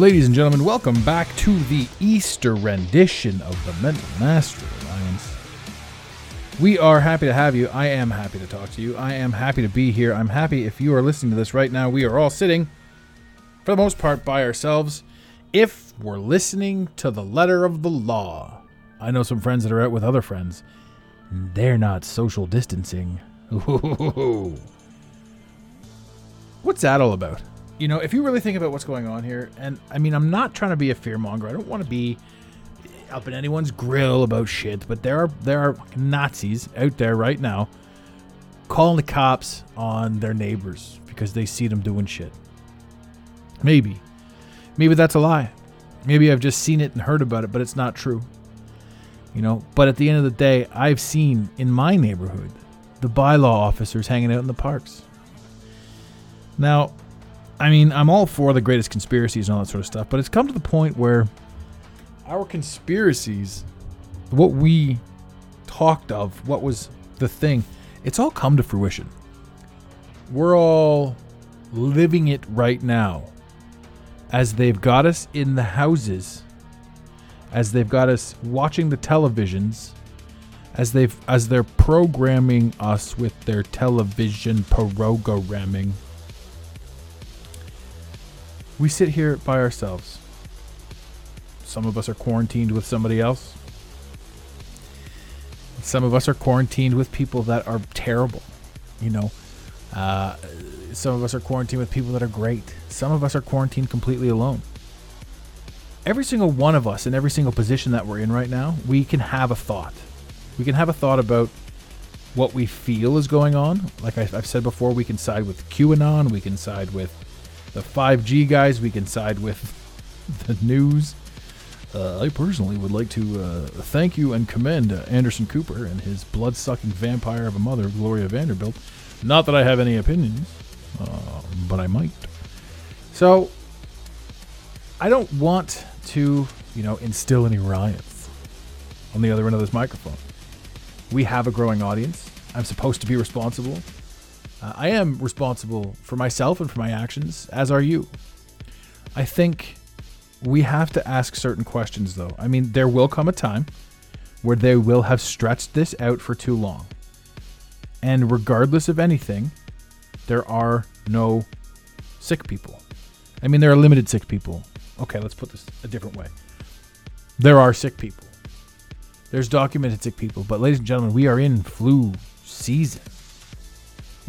Ladies and gentlemen, welcome back to the Easter rendition of the Mental Mastery Alliance. We are happy to have you. I am happy to talk to you. I am happy to be here. I'm happy if you are listening to this right now. We are all sitting, for the most part, by ourselves. If we're listening to the letter of the law, I know some friends that are out with other friends. They're not social distancing. What's that all about? You know, if you really think about what's going on here, and I mean, I'm not trying to be a fearmonger. I don't want to be up in anyone's grill about shit, but there are there are Nazis out there right now calling the cops on their neighbors because they see them doing shit. Maybe. Maybe that's a lie. Maybe I've just seen it and heard about it, but it's not true. You know, but at the end of the day, I've seen in my neighborhood the bylaw officers hanging out in the parks. Now, I mean, I'm all for the greatest conspiracies and all that sort of stuff, but it's come to the point where our conspiracies, what we talked of, what was the thing, it's all come to fruition. We're all living it right now as they've got us in the houses, as they've got us watching the televisions, as they've as they're programming us with their television programming. We sit here by ourselves. Some of us are quarantined with somebody else. Some of us are quarantined with people that are terrible. You know, uh, some of us are quarantined with people that are great. Some of us are quarantined completely alone. Every single one of us in every single position that we're in right now, we can have a thought. We can have a thought about what we feel is going on. Like I've said before, we can side with QAnon, we can side with the 5G guys, we can side with the news. Uh, I personally would like to uh, thank you and commend uh, Anderson Cooper and his blood sucking vampire of a mother, Gloria Vanderbilt. Not that I have any opinions, uh, but I might. So, I don't want to, you know, instill any riots on the other end of this microphone. We have a growing audience. I'm supposed to be responsible. Uh, I am responsible for myself and for my actions, as are you. I think we have to ask certain questions, though. I mean, there will come a time where they will have stretched this out for too long. And regardless of anything, there are no sick people. I mean, there are limited sick people. Okay, let's put this a different way. There are sick people. There's documented sick people, but ladies and gentlemen, we are in flu season.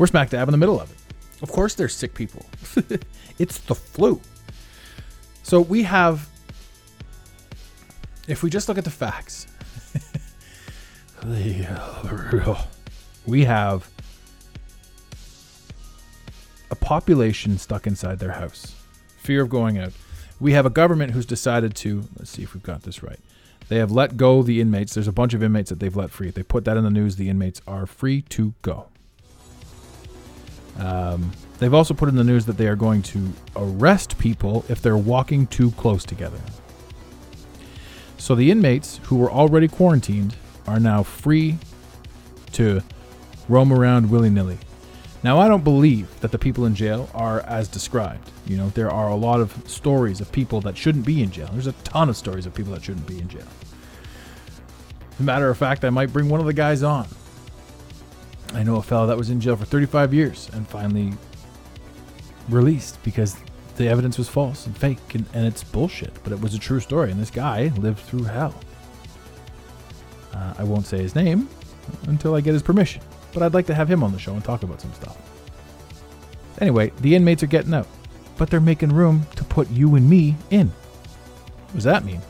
We're smack dab in the middle of it. Of course, there's sick people. it's the flu. So we have, if we just look at the facts, we have a population stuck inside their house, fear of going out. We have a government who's decided to, let's see if we've got this right. They have let go the inmates. There's a bunch of inmates that they've let free. They put that in the news. The inmates are free to go. Um, they've also put in the news that they are going to arrest people if they're walking too close together. So the inmates who were already quarantined are now free to roam around willy nilly. Now, I don't believe that the people in jail are as described. You know, there are a lot of stories of people that shouldn't be in jail. There's a ton of stories of people that shouldn't be in jail. As a matter of fact, I might bring one of the guys on. I know a fellow that was in jail for 35 years and finally released because the evidence was false and fake and, and it's bullshit, but it was a true story. And this guy lived through hell. Uh, I won't say his name until I get his permission, but I'd like to have him on the show and talk about some stuff. Anyway, the inmates are getting out, but they're making room to put you and me in. What does that mean?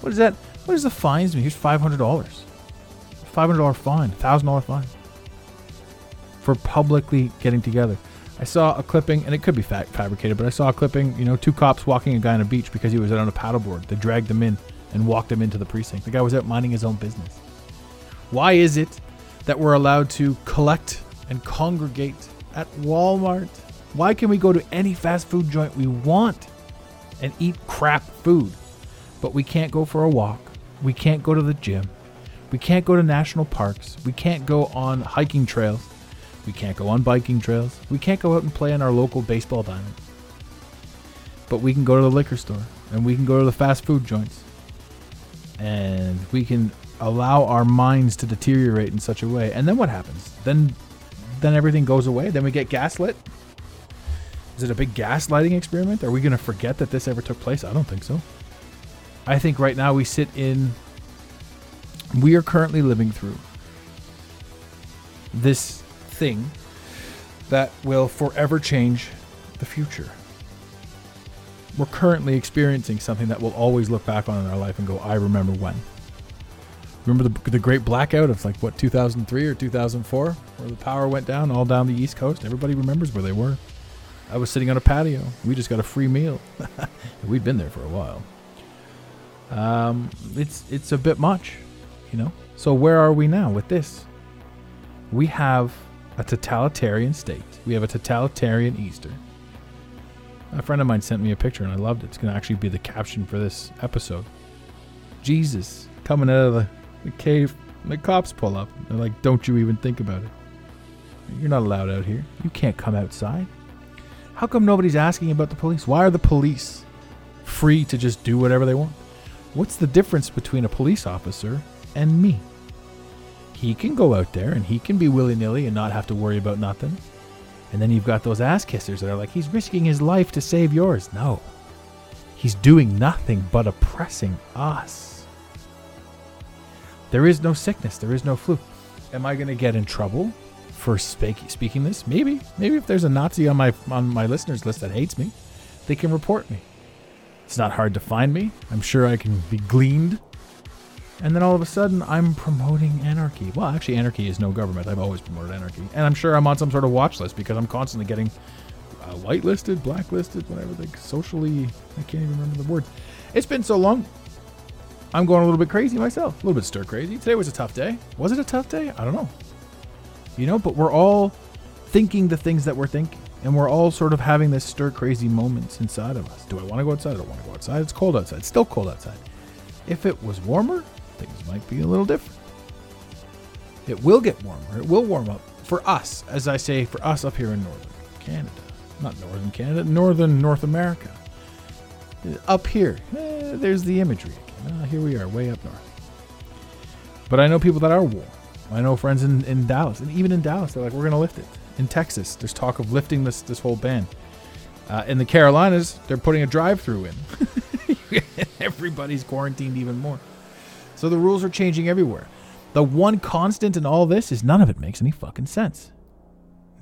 What does that? What does the fines mean? Here's five hundred dollars, five hundred dollar fine, thousand dollar fine for publicly getting together. I saw a clipping, and it could be fa- fabricated, but I saw a clipping. You know, two cops walking a guy on a beach because he was out on a paddleboard. They dragged him in and walked him into the precinct. The guy was out minding his own business. Why is it that we're allowed to collect and congregate at Walmart? Why can we go to any fast food joint we want and eat crap food, but we can't go for a walk? We can't go to the gym. We can't go to national parks. We can't go on hiking trails. We can't go on biking trails. We can't go out and play in our local baseball diamond. But we can go to the liquor store and we can go to the fast food joints. And we can allow our minds to deteriorate in such a way. And then what happens? Then then everything goes away. Then we get gaslit. Is it a big gaslighting experiment? Are we going to forget that this ever took place? I don't think so. I think right now we sit in we are currently living through this thing that will forever change the future. We're currently experiencing something that we'll always look back on in our life and go, I remember when. Remember the, the great blackout of like what 2003 or 2004 where the power went down all down the east coast? Everybody remembers where they were. I was sitting on a patio. We just got a free meal. We'd been there for a while. Um, it's it's a bit much you know? So where are we now with this? We have a totalitarian state we have a totalitarian easter a friend of mine sent me a picture and i loved it it's going to actually be the caption for this episode jesus coming out of the the cave. The cops pull up. They're like, don't you even think about it. You're not allowed out here. You can't come outside. How come nobody's asking about the police? Why are the police free to just do whatever they want? What's the difference between a police officer and me? He can go out there and he can be willy nilly and not have to worry about nothing. And then you've got those ass kissers that are like, he's risking his life to save yours. No. He's doing nothing but oppressing us. There is no sickness. There is no flu. Am I going to get in trouble for speak- speaking this? Maybe. Maybe if there's a Nazi on my on my listeners list that hates me, they can report me. It's not hard to find me. I'm sure I can be gleaned. And then all of a sudden, I'm promoting anarchy. Well, actually, anarchy is no government. I've always promoted anarchy. And I'm sure I'm on some sort of watch list because I'm constantly getting uh, whitelisted, blacklisted, whatever, like socially. I can't even remember the word. It's been so long. I'm going a little bit crazy myself, a little bit stir crazy. Today was a tough day. Was it a tough day? I don't know. You know, but we're all thinking the things that we're thinking. And we're all sort of having this stir crazy moments inside of us. Do I want to go outside? I don't want to go outside. It's cold outside. It's still cold outside. If it was warmer, things might be a little different. It will get warmer. It will warm up for us, as I say, for us up here in northern Canada. Not northern Canada, northern North America. Up here, eh, there's the imagery uh, here we are, way up north. But I know people that are warm. I know friends in, in Dallas, and even in Dallas, they're like, we're going to lift it. In Texas, there's talk of lifting this this whole ban. Uh, in the Carolinas, they're putting a drive-through in. Everybody's quarantined even more. So the rules are changing everywhere. The one constant in all this is none of it makes any fucking sense.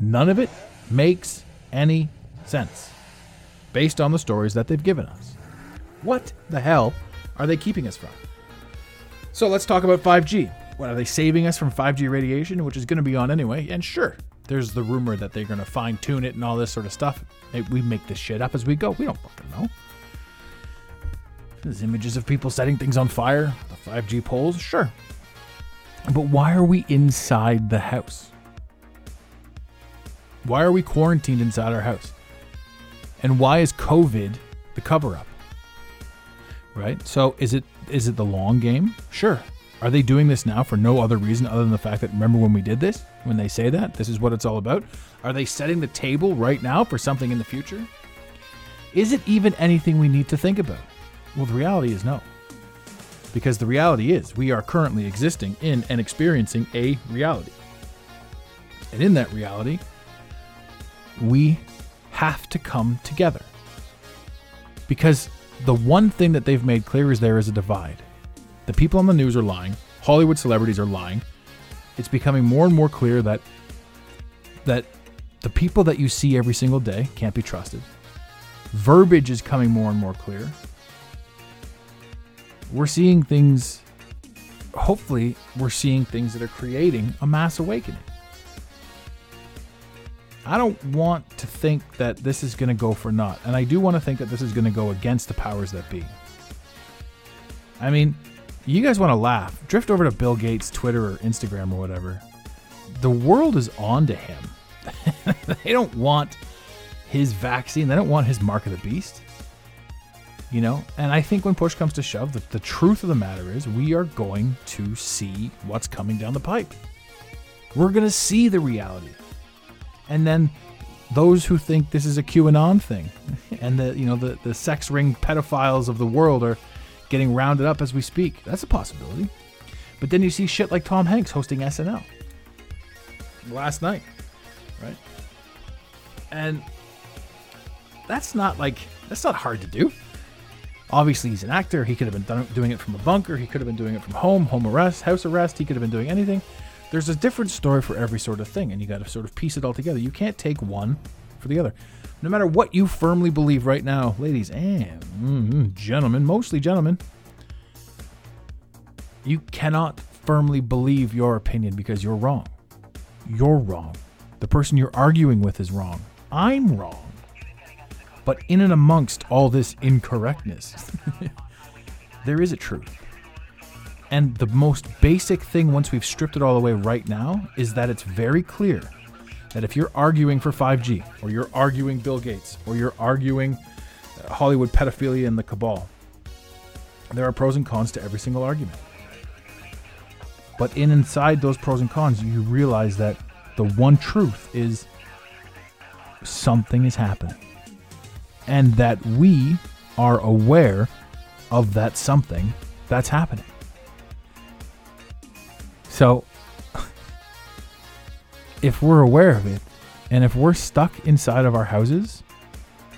None of it makes any sense based on the stories that they've given us. What the hell are they keeping us from? So let's talk about 5G. What are they saving us from 5G radiation, which is going to be on anyway? And sure, there's the rumor that they're going to fine tune it and all this sort of stuff. We make this shit up as we go. We don't fucking know. There's images of people setting things on fire, the 5G poles, sure. But why are we inside the house? Why are we quarantined inside our house? And why is COVID the cover up? right? So is it is it the long game? Sure. Are they doing this now for no other reason other than the fact that remember when we did this? When they say that, this is what it's all about? Are they setting the table right now for something in the future? Is it even anything we need to think about? Well, the reality is no. Because the reality is we are currently existing in and experiencing a reality. And in that reality, we have to come together. Because the one thing that they've made clear is there is a divide. The people on the news are lying. Hollywood celebrities are lying. It's becoming more and more clear that that the people that you see every single day can't be trusted. Verbiage is coming more and more clear. We're seeing things, hopefully, we're seeing things that are creating a mass awakening. I don't want to think that this is going to go for naught. And I do want to think that this is going to go against the powers that be. I mean, you guys want to laugh. Drift over to Bill Gates' Twitter or Instagram or whatever. The world is on to him. they don't want his vaccine, they don't want his mark of the beast. You know, and I think when push comes to shove, the, the truth of the matter is we are going to see what's coming down the pipe. We're going to see the reality and then those who think this is a QAnon thing, and the you know the the sex ring pedophiles of the world are getting rounded up as we speak. That's a possibility. But then you see shit like Tom Hanks hosting SNL last night, right? And that's not like that's not hard to do. Obviously, he's an actor. He could have been doing it from a bunker. He could have been doing it from home, home arrest, house arrest. He could have been doing anything there's a different story for every sort of thing, and you got to sort of piece it all together. You can't take one for the other. No matter what you firmly believe right now, ladies and mm, gentlemen, mostly gentlemen, you cannot firmly believe your opinion because you're wrong. You're wrong. The person you're arguing with is wrong. I'm wrong. But in and amongst all this incorrectness, there is a truth. And the most basic thing, once we've stripped it all away right now, is that it's very clear that if you're arguing for 5G, or you're arguing Bill Gates, or you're arguing uh, Hollywood pedophilia and the cabal, there are pros and cons to every single argument. But in inside those pros and cons, you realize that the one truth is something is happening. And that we are aware of that something that's happening. So, if we're aware of it, and if we're stuck inside of our houses,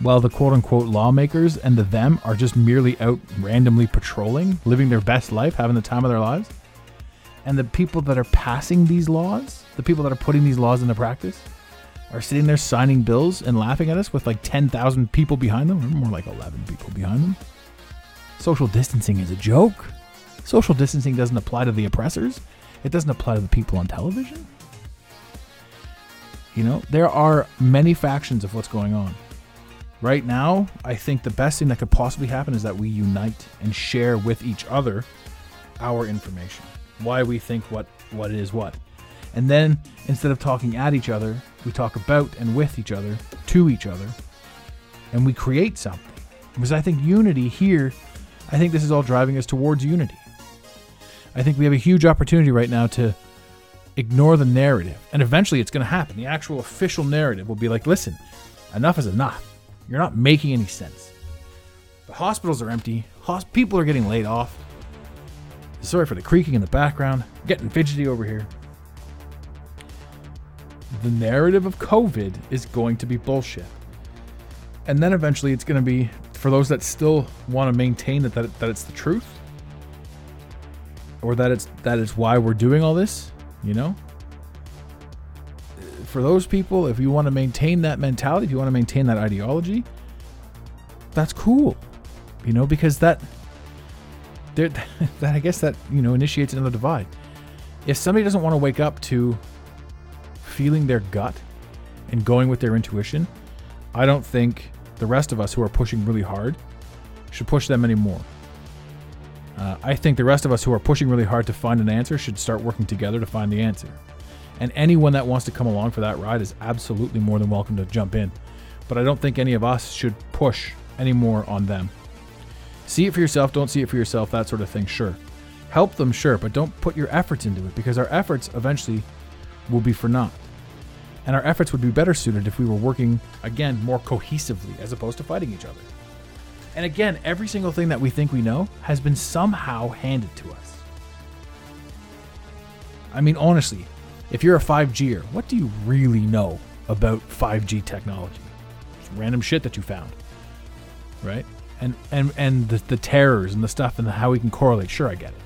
while the quote unquote lawmakers and the them are just merely out randomly patrolling, living their best life, having the time of their lives, and the people that are passing these laws, the people that are putting these laws into practice, are sitting there signing bills and laughing at us with like 10,000 people behind them, or more like 11 people behind them. Social distancing is a joke. Social distancing doesn't apply to the oppressors, it doesn't apply to the people on television. You know, there are many factions of what's going on. Right now, I think the best thing that could possibly happen is that we unite and share with each other our information. Why we think what what is what. And then instead of talking at each other, we talk about and with each other, to each other, and we create something. Because I think unity here, I think this is all driving us towards unity. I think we have a huge opportunity right now to ignore the narrative. And eventually it's going to happen. The actual official narrative will be like, listen, enough is enough. You're not making any sense. The hospitals are empty. Hosp- people are getting laid off. Sorry for the creaking in the background. Getting fidgety over here. The narrative of COVID is going to be bullshit. And then eventually it's going to be, for those that still want to maintain that, that, that it's the truth, or that it's that it's why we're doing all this, you know? For those people, if you want to maintain that mentality, if you want to maintain that ideology, that's cool. You know, because that that I guess that, you know, initiates another divide. If somebody doesn't want to wake up to feeling their gut and going with their intuition, I don't think the rest of us who are pushing really hard should push them anymore. Uh, I think the rest of us who are pushing really hard to find an answer should start working together to find the answer. And anyone that wants to come along for that ride is absolutely more than welcome to jump in. But I don't think any of us should push any more on them. See it for yourself, don't see it for yourself, that sort of thing, sure. Help them, sure, but don't put your efforts into it because our efforts eventually will be for naught. And our efforts would be better suited if we were working, again, more cohesively as opposed to fighting each other. And again, every single thing that we think we know has been somehow handed to us. I mean, honestly, if you're a 5Ger, what do you really know about 5G technology? It's random shit that you found, right? And and and the, the terrors and the stuff and the, how we can correlate. Sure, I get it,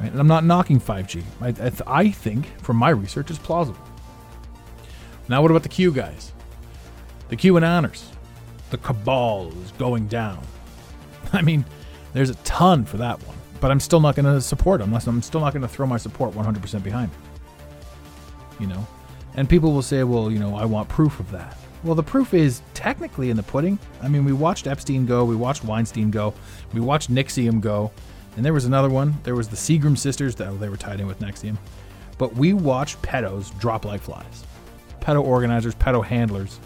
right? And I'm not knocking 5G. I, I think from my research, it's plausible. Now, what about the Q guys? The QAnoners. The cabal is going down. I mean, there's a ton for that one, but I'm still not going to support them. I'm still not going to throw my support 100% behind it. You know? And people will say, well, you know, I want proof of that. Well, the proof is technically in the pudding. I mean, we watched Epstein go, we watched Weinstein go, we watched NXIVM go, and there was another one. There was the Seagram sisters that they were tied in with NXIVM. But we watched pedos drop like flies. Pedo organizers, pedo handlers,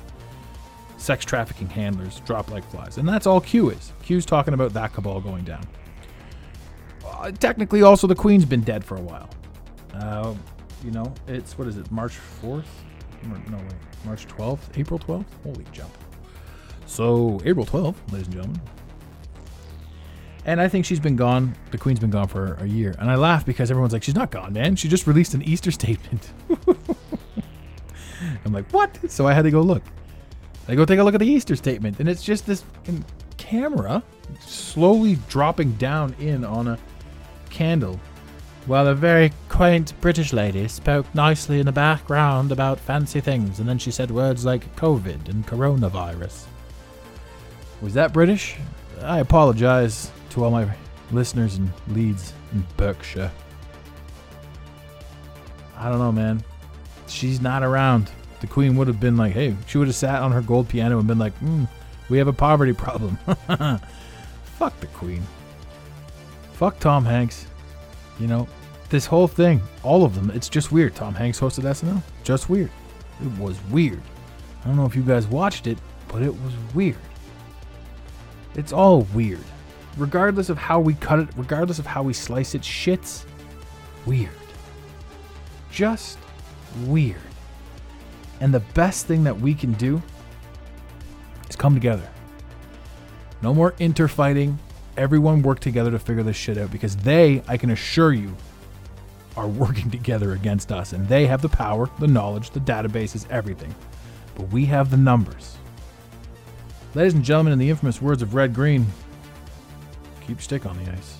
sex trafficking handlers drop like flies. And that's all Q is. Q's talking about that cabal going down. Uh, technically, also, the Queen's been dead for a while. Uh, you know, it's, what is it, March 4th? No, wait, March 12th? April 12th? Holy jump. So, April 12th, ladies and gentlemen. And I think she's been gone. The Queen's been gone for a year. And I laugh because everyone's like, she's not gone, man. She just released an Easter statement. I'm like, what? So I had to go look. I go take a look at the Easter statement. And it's just this camera slowly dropping down in on a candle while a very quaint British lady spoke nicely in the background about fancy things, and then she said words like COVID and coronavirus. Was that British? I apologize to all my listeners in Leeds and Berkshire. I don't know, man. She's not around. The Queen would have been like, hey, she would have sat on her gold piano and been like, hmm, we have a poverty problem. Fuck the Queen. Fuck Tom Hanks. You know, this whole thing, all of them, it's just weird. Tom Hanks hosted SNL. Just weird. It was weird. I don't know if you guys watched it, but it was weird. It's all weird. Regardless of how we cut it, regardless of how we slice it, shit's weird. Just weird. And the best thing that we can do is come together. No more interfighting, everyone work together to figure this shit out because they, I can assure you, are working together against us. And they have the power, the knowledge, the databases, everything. But we have the numbers. Ladies and gentlemen, in the infamous words of Red Green, keep stick on the ice.